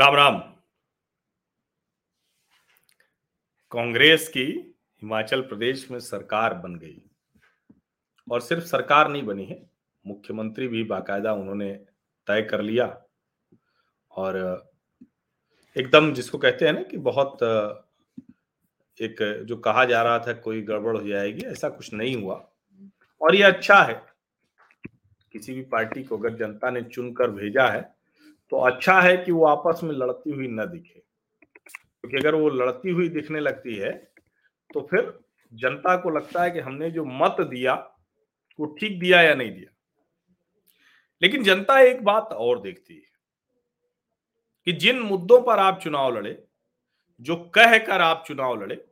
राम राम। कांग्रेस की हिमाचल प्रदेश में सरकार बन गई। और सिर्फ़ सरकार नहीं बनी है, मुख्यमंत्री भी बाकायदा उन्होंने तय कर लिया। और एकदम जिसको कहते हैं ना कि बहुत, एक जो कहा जा रहा था, कोई गड़बड़ हो जाएगी, ऐसा कुछ नहीं हुआ। और ये अच्छा है, किसी भी पार्टी को अगर जनता ने चुनकर भेजा है तो अच्छा है कि वो आपस में लड़ती हुई न दिखे। क्योंकि अगर वो लड़ती हुई दिखने लगती है तो फिर जनता को लगता है कि हमने जो मत दिया, वो ठीक दिया या नहीं दिया। लेकिन जनता एक बात और देखती है कि जिन मुद्दों पर आप चुनाव लड़े, जो कह कर आप चुनाव लड़े,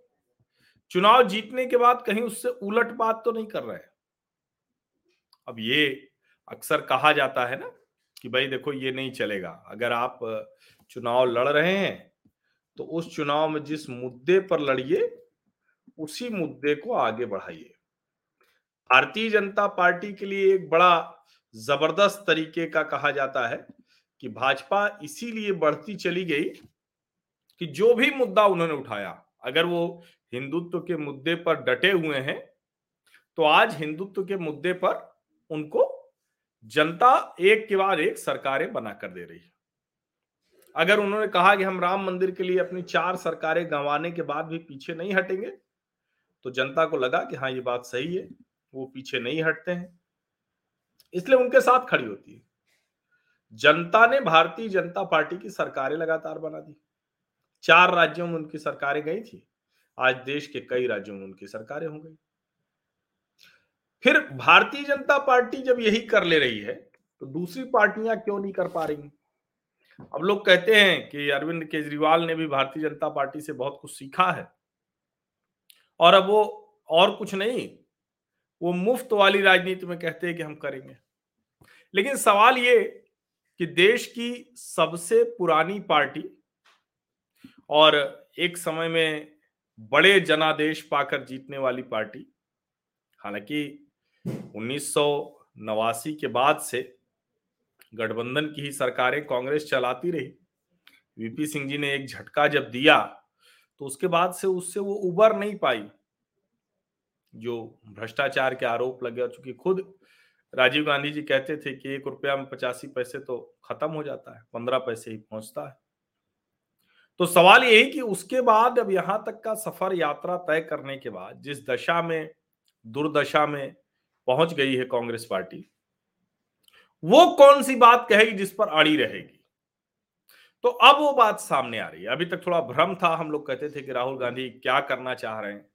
चुनाव जीतने के बाद कहीं उससे उलट बात तो नहीं कर रहे अब ये अक्सर कहा जाता है ना कि भाई देखो ये नहीं चलेगा। अगर आप चुनाव लड़ रहे हैं तो उस चुनाव में जिस मुद्दे पर लड़िए, उसी मुद्दे को आगे बढ़ाइए। भारतीय जनता पार्टी के लिए एक बड़ा ज़बरदस्त तरीके का कहा जाता है कि भाजपा इसीलिए बढ़ती चली गई कि जो भी मुद्दा उन्होंने उठाया, अगर वो हिंदुत्व के मुद्दे पर डटे हुए हैं तो आज हिंदुत्व के मुद्दे पर उनको जनता एक के बाद एक सरकारें बनाकर दे रही है। अगर उन्होंने कहा कि हम राम मंदिर के लिए अपनी चार सरकारें गंवाने के बाद भी पीछे नहीं हटेंगे तो जनता को लगा कि हाँ ये बात सही है, वो पीछे नहीं हटते हैं। इसलिए उनके साथ खड़ी होती है। जनता ने भारतीय जनता पार्टी की सरकारें लगातार बना दी। चार राज्यों में उनकी सरकारें गई थी। आज देश के कई राज्यों में उनकी सरकारें हो गई। फिर भारतीय जनता पार्टी जब यही कर ले रही है तो दूसरी पार्टियाँ क्यों नहीं कर पा रही? अब लोग कहते हैं कि अरविंद केजरीवाल ने भी भारतीय जनता पार्टी से बहुत कुछ सीखा है। और अब वो और कुछ नहीं, वो मुफ़्त वाली राजनीति में कहते हैं कि हम करेंगे। लेकिन सवाल ये कि देश की सबसे पुरानी पार्टी और एक समय में बड़े जनादेश पाकर जीतने वाली पार्टी, हालाँकि उन्नीस नवासी के बाद से गठबंधन की ही सरकारें कांग्रेस चलाती रही। वीपी सिंह जी ने एक झटका जब दिया तो उसके बाद से उससे वो उबर नहीं पाई। जो भ्रष्टाचार के आरोप लगे और चूँकि खुद राजीव गांधी जी कहते थे कि एक रुपया में पचासी पैसे तो खत्म हो जाता है, पंद्रह पैसे ही पहुँचता है। तो सवाल यही कि उसके बाद अब यहाँ तक का सफ़र यात्रा तय करने के बाद, जिस दशा में, दुर्दशा में पहुँच गई है कांग्रेस पार्टी। वो कौन सी बात कहेगी जिस पर अड़ी रहेगी? तो अब वो बात सामने आ रही है। अभी तक थोड़ा भ्रम था, हम लोग कहते थे कि राहुल गांधी क्या करना चाह रहे हैं।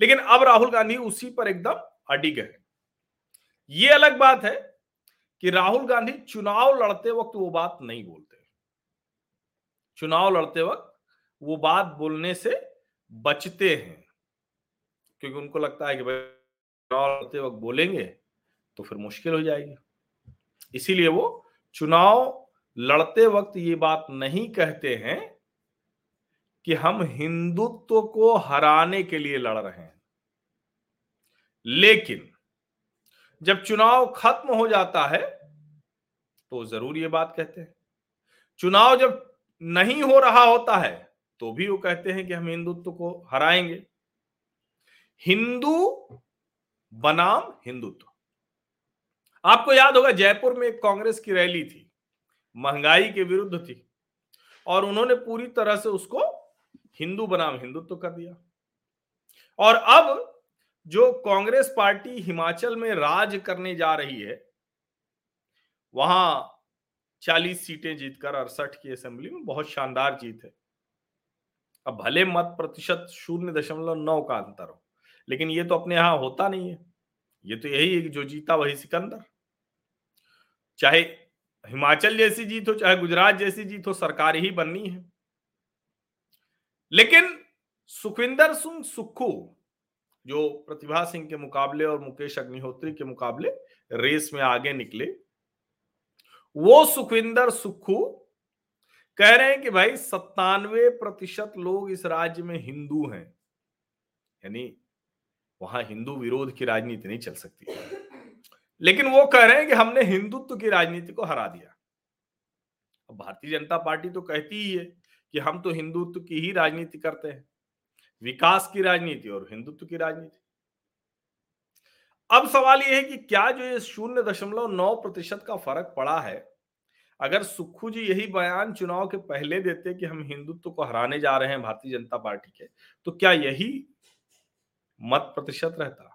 लेकिन अब राहुल गांधी उसी पर एकदम अडिग है ये अलग बात है कि राहुल गांधी चुनाव लड़ते वक्त वो बात नहीं बोलते। चुनाव लड़ते वक्त वो बात बोलने से बचते हैं। क्योंकि उनको लगता है कि भाई चुनाव लड़ते वक्त बोलेंगे तो फिर मुश्किल हो जाएगी। इसीलिए वो चुनाव लड़ते वक्त ये बात नहीं कहते हैं कि हम हिंदुत्व को हराने के लिए लड़ रहे हैं। लेकिन जब चुनाव खत्म हो जाता है तो ज़रूर ये बात कहते हैं। चुनाव जब नहीं हो रहा होता है तो भी वो कहते हैं कि हम हिंदुत्व को हराएँगे। हिंदू बनाम हिंदुत्व। आपको याद होगा जयपुर में एक कांग्रेस की रैली थी, महँगाई के विरुद्ध थी, और उन्होंने पूरी तरह से उसको हिंदू बनाम हिंदुत्व कर दिया। और अब जो कांग्रेस पार्टी हिमाचल में राज करने जा रही है, वहाँ 40 सीटें जीतकर अड़सठ की असेंबली में बहुत शानदार जीत है। अब भले मत प्रतिशत शून्य दशमलव नौ का अंतर हो लेकिन ये तो अपने यहाँ होता नहीं है। ये तो यही है जो जीता वही सिकंदर। चाहे हिमाचल जैसी जीत हो, चाहे गुजरात जैसी जीत हो, सरकार ही बननी है। लेकिन सुखविंदर सिंह सुक्खू, जो प्रतिभा सिंह के मुकाबले और मुकेश अग्निहोत्री के मुकाबले रेस में आगे निकले, वो सुखविंदर सुक्खू कह रहे हैं कि भाई सत्तानवे प्रतिशत लोग इस राज्य में हिंदू हैं। यानी वहाँ हिंदू विरोध की राजनीति नहीं चल सकती। लेकिन वो कह रहे हैं कि हमने हिंदुत्व की राजनीति को हरा दिया। अब भारतीय जनता पार्टी तो कहती ही है कि हम तो हिंदुत्व की ही राजनीति करते हैं। विकास की राजनीति और हिंदुत्व की राजनीति। अब सवाल यह है कि क्या जो ये शून्य दशमलव नौ प्रतिशत का फ़र्क पड़ा है, अगर सुखू जी यही बयान चुनाव के पहले देते कि हम हिंदुत्व को हराने जा रहे हैं भारतीय जनता पार्टी के तो क्या यही मत प्रतिशत रहता।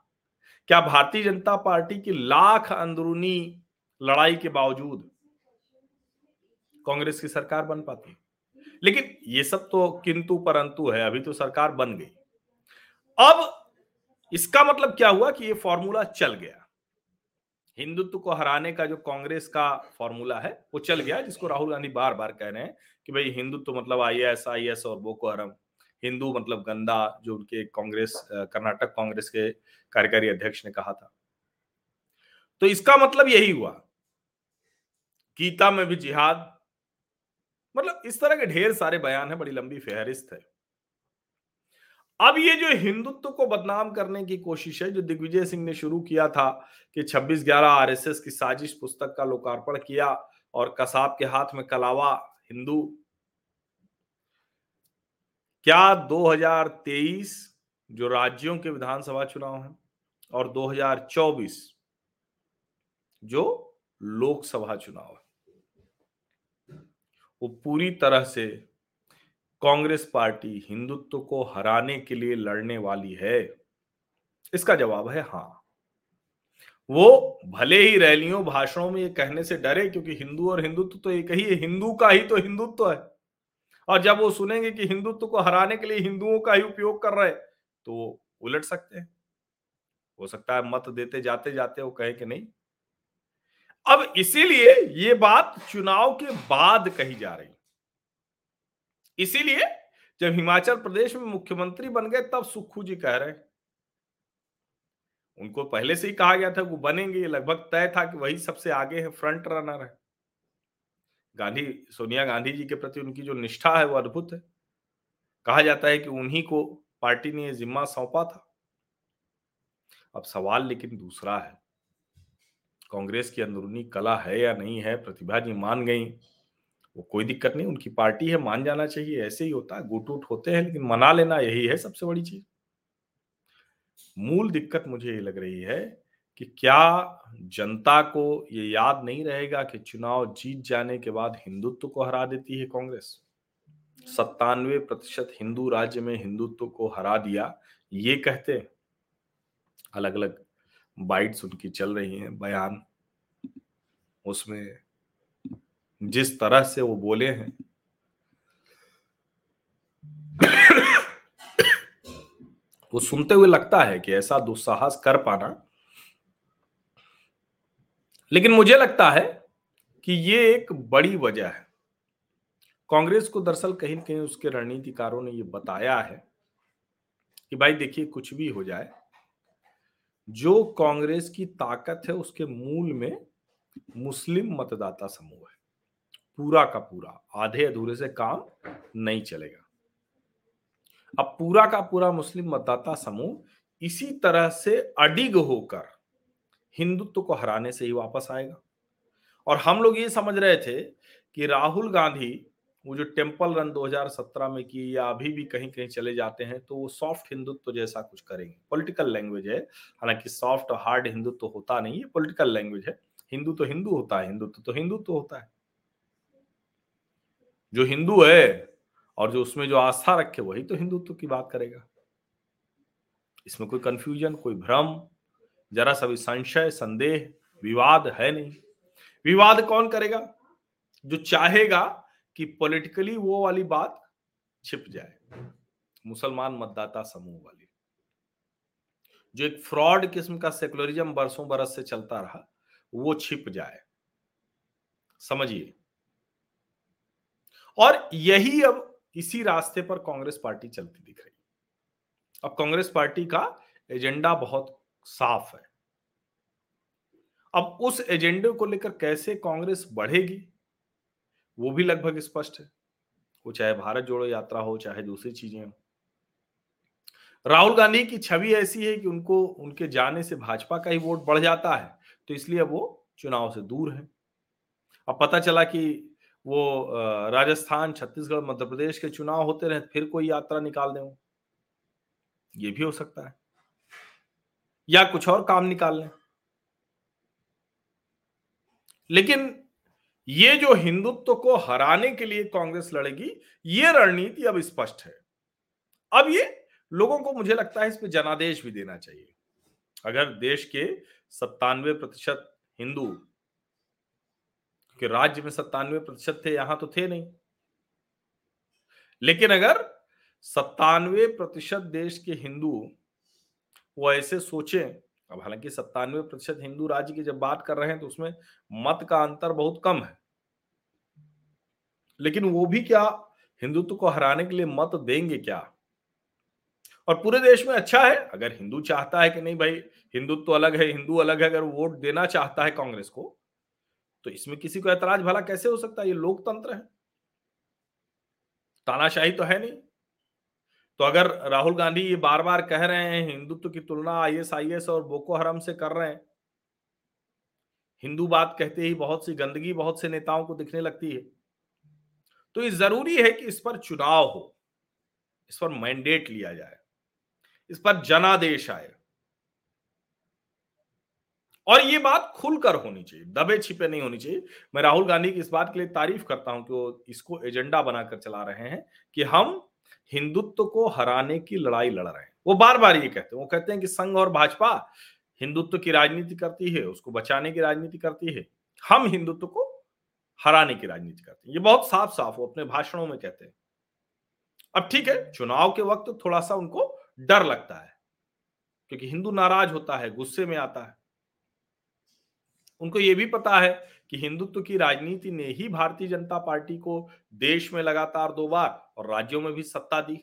क्या भारतीय जनता पार्टी की लाख अंदरूनी लड़ाई के बावजूद कांग्रेस की सरकार बन पाती लेकिन ये सब तो किंतु परंतु है, अभी तो सरकार बन गई। अब इसका मतलब क्या हुआ कि ये फॉर्मूला चल गया। हिंदुत्व को हराने का जो कांग्रेस का फॉर्मूला है, वो चल गया, जिसको राहुल गांधी बार बार कह रहे हैं कि भाई हिंदुत्व मतलब आई एस आई एस और बोको हरम। हिंदू मतलब गंदा जो उनके कांग्रेस कर्नाटक कांग्रेस के कार्यकारी अध्यक्ष ने कहा था। तो इसका मतलब यही हुआ। गीता में भी जिहाद मतलब इस तरह के ढेर सारे बयान है, बड़ी लंबी फेहरिस्त है। अब ये जो हिंदुत्व को बदनाम करने की कोशिश है, जो दिग्विजय सिंह ने शुरू किया था कि 26 ग्यारह आरएसएस की साजिश पुस्तक का लोकार्पण किया और कसाब के हाथ में कलावा हिंदू क्या 2023 जो राज्यों के विधानसभा चुनाव हैं और 2024 जो लोकसभा चुनाव है, वो पूरी तरह से कांग्रेस पार्टी हिंदुत्व को हराने के लिए लड़ने वाली है? इसका जवाब है हाँ। वो भले ही रैलियों, भाषणों में ये कहने से डरे क्योंकि हिंदू और हिंदुत्व तो एक ही है, हिंदू का ही तो हिंदुत्व है। और जब वो सुनेंगे कि हिंदुत्व को हराने के लिए हिंदुओं का ही उपयोग कर रहे तो वो उलट सकते हैं। हो सकता है मत देते जाते जाते वो कहे कि नहीं। अब इसीलिए ये बात चुनाव के बाद कही जा रही। इसीलिए जब हिमाचल प्रदेश में मुख्यमंत्री बन गए, तब सुखू जी कह रहे उनको पहले से ही कहा गया था वो बनेंगे लगभग तय था कि वही सबसे आगे है, फ्रंट रनर है। गांधी, सोनिया गांधी जी के प्रति उनकी जो निष्ठा है, वो अद्भुत है। कहा जाता है कि उन्हीं को पार्टी ने जिम्मा सौंपा था। अब सवाल लेकिन दूसरा है, कांग्रेस की अंदरूनी कला है या नहीं है, प्रतिभा जी मान गई, वो कोई दिक्कत नहीं, उनकी पार्टी है, मान जाना चाहिए, ऐसे ही होता है गुट उट होते हैं, लेकिन मना लेना यही है सबसे बड़ी चीज़। मूल दिक्कत मुझे ये लग रही है कि क्या जनता को ये याद नहीं रहेगा कि चुनाव जीत जाने के बाद हिंदुत्व को हरा देती है कांग्रेस? सत्तानवे प्रतिशत हिंदू राज्य में हिंदुत्व को हरा दिया, ये कहते अलग अलग बाइट्स उनकी चल रही हैं, बयान। उसमें जिस तरह से वो बोले हैं। वो सुनते हुए लगता है कि ऐसा दुस्साहस कर पाना लेकिन मुझे लगता है कि ये एक बड़ी वजह है। कांग्रेस को दरअसल कहीं कहीं उसके रणनीतिकारों ने ये बताया है कि भाई देखिए, कुछ भी हो जाए, जो कांग्रेस की ताकत है उसके मूल में मुस्लिम मतदाता समूह है। पूरा का पूरा, आधे अधूरे से काम नहीं चलेगा। अब पूरा का पूरा मुस्लिम मतदाता समूह इसी तरह से अडिग होकर हिंदुत्व को हराने से ही वापस आएगा। और हम लोग ये समझ रहे थे कि राहुल गांधी, वो जो टेंपल रन 2017 में की या अभी भी कहीं कहीं चले जाते हैं तो वो सॉफ्ट हिंदुत्व जैसा कुछ करेंगे। पॉलिटिकल लैंग्वेज है, हालाँकि सॉफ्ट और हार्ड हिंदुत्व होता नहीं है, पॉलिटिकल लैंग्वेज है। हिंदू तो हिंदू होता है, हिंदुत्व तो हिंदुत्व तो होता है। जो हिंदू है और जो उसमें जो आस्था रखे, वही तो हिंदुत्व की बात करेगा। इसमें कोई कंफ्यूजन कोई भ्रम जरा सा भी संशय, संदेह, विवाद है नहीं। विवाद कौन करेगा? जो चाहेगा कि पॉलिटिकली वो वाली बात छिप जाए। मुसलमान मतदाता समूह वाली। जो एक फ्रॉड किस्म का सेकुलरिज्म बरसों बरस से चलता रहा, वो छिप जाए। समझिए। और यही अब इसी रास्ते पर कांग्रेस पार्टी चलती दिख रही। अब कांग्रेस पार्टी का एजेंडा बहुत साफ़ है। अब उस एजेंडे को लेकर कैसे कांग्रेस बढ़ेगी, वो भी लगभग स्पष्ट है। वो चाहे भारत जोड़ो यात्रा हो, चाहे दूसरी चीज़ें हो। राहुल गांधी की छवि ऐसी है कि उनको, उनके जाने से भाजपा का ही वोट बढ़ जाता है तो इसलिए वो चुनाव से दूर है। अब पता चला कि वो राजस्थान, छत्तीसगढ़, मध्य प्रदेश के चुनाव होते रहे, फिर कोई यात्रा निकाल दें ये भी हो सकता है। या कुछ और काम निकाल लें। लेकिन ये जो हिंदुत्व को हराने के लिए कांग्रेस लड़ेगी, ये रणनीति अब स्पष्ट है। अब ये लोगों को मुझे लगता है इस पर जनादेश भी देना चाहिए। अगर देश के सत्तानवे प्रतिशत हिंदू के राज्य में सत्तानवे प्रतिशत थे, यहाँ तो थे नहीं। लेकिन अगर सत्तानवे प्रतिशत देश के हिंदू वो ऐसे सोचे, अब हालाँकि सत्तानवे प्रतिशत हिंदू राज्य की जब बात कर रहे हैं तो उसमें मत का अंतर बहुत कम है। लेकिन वो भी क्या, हिंदुत्व को हराने के लिए मत देंगे क्या? और पूरे देश में अच्छा है, अगर हिंदू चाहता है कि नहीं भाई, हिंदुत्व तो अलग है, हिंदू अलग है, अगर वोट देना चाहता है कांग्रेस को तो इसमें किसी को ऐतराज भला कैसे हो सकता है? ये लोकतंत्र है। तानाशाही तो है नहीं। तो अगर राहुल गांधी ये बार बार कह रहे हैं, हिंदुत्व की तुलना आईएसआईएस और बोको हरम से कर रहे हैं, हिंदू बात कहते ही बहुत सी गंदगी, बहुत से नेताओं को दिखने लगती है। तो ये ज़रूरी है कि इस पर चुनाव हो, इस पर मैंडेट लिया जाए, इस पर जनादेश आए। और ये बात खुलकर होनी चाहिए, दबे छिपे नहीं होनी चाहिए। मैं राहुल गांधी की इस बात के लिए तारीफ़ करता हूँ कि वो इसको एजेंडा बनाकर चला रहे हैं कि हम हिंदुत्व को हराने की लड़ाई लड़ रहे हैं। वो बार बार ये कहते हैं। वो कहते हैं कि संघ और भाजपा हिंदुत्व की राजनीति करती है, उसको बचाने की राजनीति करती है। हम हिंदुत्व को हराने की राजनीति करते हैं। ये बहुत साफ़ साफ़ वो अपने भाषणों में कहते हैं। अब ठीक है, चुनाव के वक्त थोड़ा सा उनको डर लगता है, क्योंकि हिंदू नाराज़ होता है, गुस्से में आता है। उनको ये भी पता है कि हिंदुत्व की राजनीति ने ही भारतीय जनता पार्टी को देश में लगातार दो बार और राज्यों में भी सत्ता दी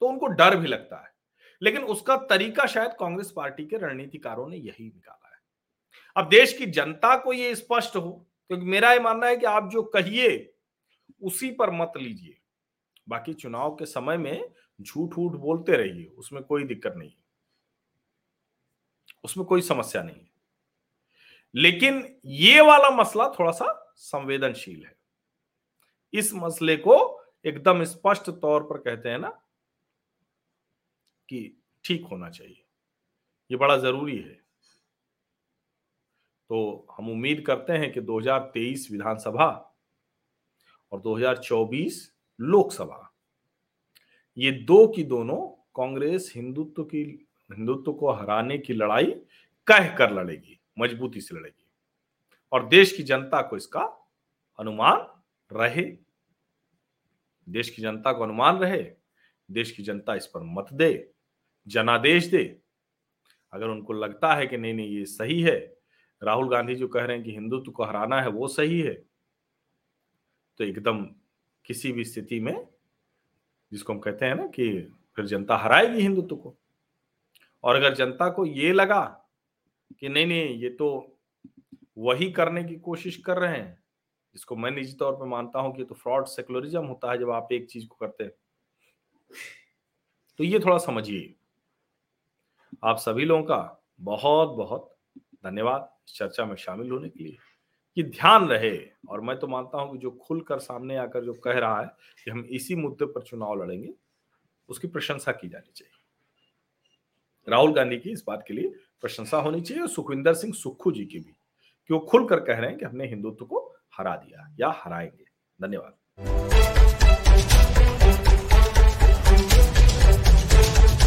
तो उनको डर भी लगता है। लेकिन उसका तरीका शायद कांग्रेस पार्टी के रणनीतिकारों ने यही निकाला है। अब देश की जनता को यह स्पष्ट हो, क्योंकि मेरा यह मानना है कि आप जो कहिए, उसी पर मत लीजिए। बाकी चुनाव के समय में झूठ उठ बोलते रहिए, उसमें कोई दिक्कत नहीं उसमें कोई समस्या नहीं लेकिन ये वाला मसला थोड़ा सा संवेदनशील है। इस मसले को एकदम स्पष्ट तौर पर कहते हैं ना कि ठीक होना चाहिए। ये बड़ा ज़रूरी है। तो हम उम्मीद करते हैं कि 2023 विधानसभा और 2024 लोकसभा, ये दो की दोनों कांग्रेस हिंदुत्व की, हिंदुत्व को हराने की लड़ाई कह कर लड़ेगी, मजबूती से लड़ेगी। और देश की जनता को इसका अनुमान रहे देश की जनता को अनुमान रहे, देश की जनता इस पर मत दे, जनादेश दे। अगर उनको लगता है कि नहीं नहीं, ये सही है, राहुल गांधी जो कह रहे हैं कि हिंदुत्व को हराना है, वो सही है तो एकदम किसी भी स्थिति में, जिसको हम कहते हैं ना कि फिर जनता हराएगी हिंदुत्व को। और अगर जनता को ये लगा कि नहीं नहीं, ये तो वही करने की कोशिश कर रहे हैं जिसको मैं निजी तौर पर मानता हूँ कि तो फ्रॉड सेकुलरिज्म होता है जब आप एक चीज़ को करते हैं। तो ये थोड़ा समझिए। आप सभी लोगों का बहुत बहुत धन्यवाद चर्चा में शामिल होने के लिए कि ध्यान रहे और मैं तो मानता हूँ कि जो खुलकर सामने आकर जो कह रहा है कि हम इसी मुद्दे पर चुनाव लड़ेंगे, उसकी प्रशंसा की जानी चाहिए। राहुल गांधी की इस बात के लिए प्रशंसा होनी चाहिए और सुखविंदर सिंह सुक्खू जी की भी, कि वो खुलकर कह रहे हैं कि हमने हिंदुत्व को हरा दिया या हराएँगे। धन्यवाद।